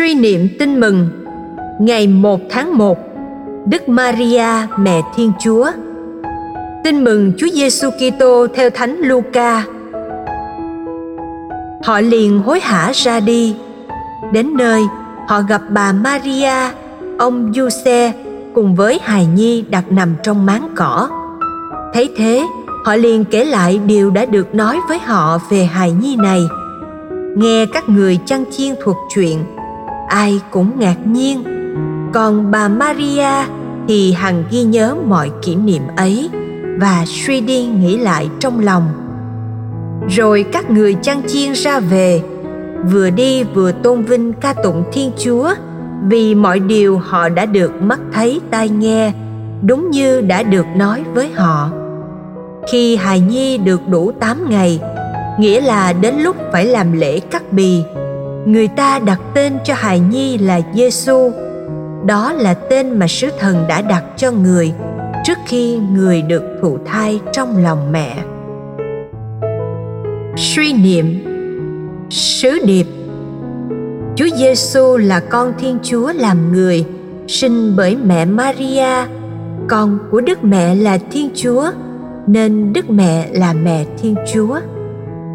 Suy niệm tin mừng Ngày 1 tháng 1 Đức Maria mẹ Thiên Chúa Tin mừng Chúa Giêsu Kitô theo Thánh Luca. Họ liền hối hả ra đi. Đến nơi, họ gặp bà Maria, ông Giuse cùng với hài nhi đặt nằm trong máng cỏ. Thấy thế, họ liền kể lại điều đã được nói với họ về hài nhi này. Nghe các người chăn chiên thuật chuyện, ai cũng ngạc nhiên. Còn bà maria thì hằng ghi nhớ mọi kỷ niệm ấy và suy đi nghĩ lại trong lòng. Rồi các người chăn chiên ra về, vừa đi vừa tôn vinh ca tụng thiên chúa, vì mọi điều họ đã được mắt thấy tai nghe, đúng như đã được nói với họ. Khi hài nhi được đủ 8 ngày, nghĩa là đến lúc phải làm lễ cắt bì người ta đặt tên cho hài nhi là Giêsu. Đó là tên mà sứ thần đã đặt cho người trước khi người được thụ thai trong lòng mẹ. Suy niệm Sứ điệp Chúa Giêsu là con Thiên Chúa làm người, sinh bởi mẹ Maria, con của Đức Mẹ là Thiên Chúa, nên Đức Mẹ là mẹ Thiên Chúa.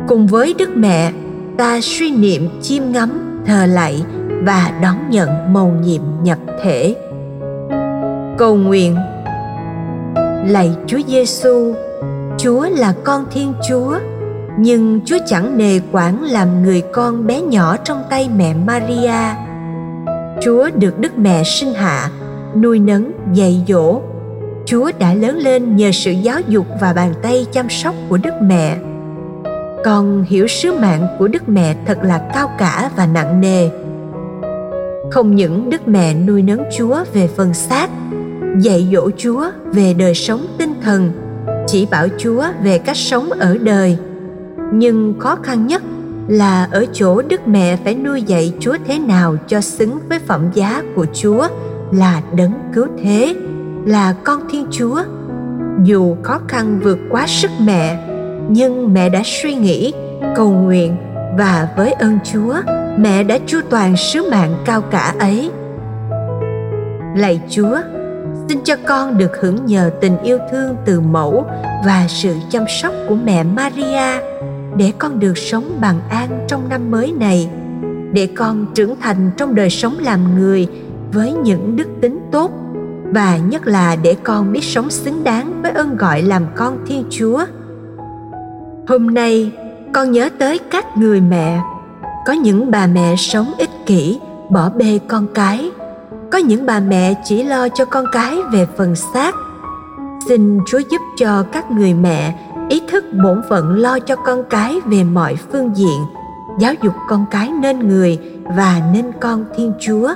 Cùng với Đức Mẹ, ta suy niệm chiêm ngắm thờ lạy và đón nhận mầu nhiệm nhập thể cầu nguyện lạy Chúa Giêsu Chúa là con Thiên Chúa nhưng Chúa chẳng nề quản làm người con bé nhỏ trong tay mẹ Maria. Chúa được Đức Mẹ sinh hạ, nuôi nấng, dạy dỗ. Chúa đã lớn lên nhờ sự giáo dục và bàn tay chăm sóc của Đức Mẹ con hiểu sứ mạng của đức mẹ thật là cao cả và nặng nề. Không những đức mẹ nuôi nấng chúa về phần xác, dạy dỗ chúa về đời sống tinh thần, chỉ bảo chúa về cách sống ở đời, nhưng khó khăn nhất là ở chỗ đức mẹ phải nuôi dạy chúa thế nào cho xứng với phẩm giá của chúa là đấng cứu thế, là con thiên chúa. Dù khó khăn vượt quá sức mẹ nhưng mẹ đã suy nghĩ, cầu nguyện và với ơn chúa, mẹ đã chu toàn sứ mạng cao cả ấy. Lạy chúa, xin cho con được hưởng nhờ tình yêu thương từ mẫu và sự chăm sóc của mẹ maria để con được sống bằng an trong năm mới này, để con trưởng thành trong đời sống làm người với những đức tính tốt và nhất là để con biết sống xứng đáng với ơn gọi làm con thiên chúa hôm nay, con nhớ tới các người mẹ. Có những bà mẹ sống ích kỷ, bỏ bê con cái. Có những bà mẹ chỉ lo cho con cái về phần xác. Xin chúa giúp cho các người mẹ ý thức bổn phận lo cho con cái về mọi phương diện. Giáo dục con cái nên người và nên con thiên chúa.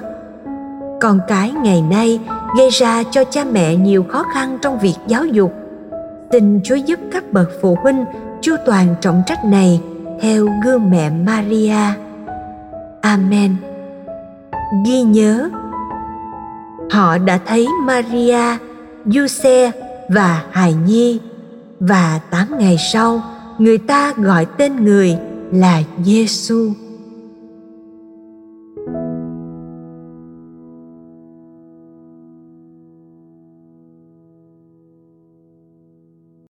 Con cái ngày nay gây ra cho cha mẹ nhiều khó khăn trong việc giáo dục xin chúa giúp các bậc phụ huynh chu toàn trọng trách này theo gương mẹ Maria. Amen. Ghi nhớ Họ đã thấy Maria, Giuse và Hài Nhi và tám ngày sau người ta gọi tên người là Giêsu.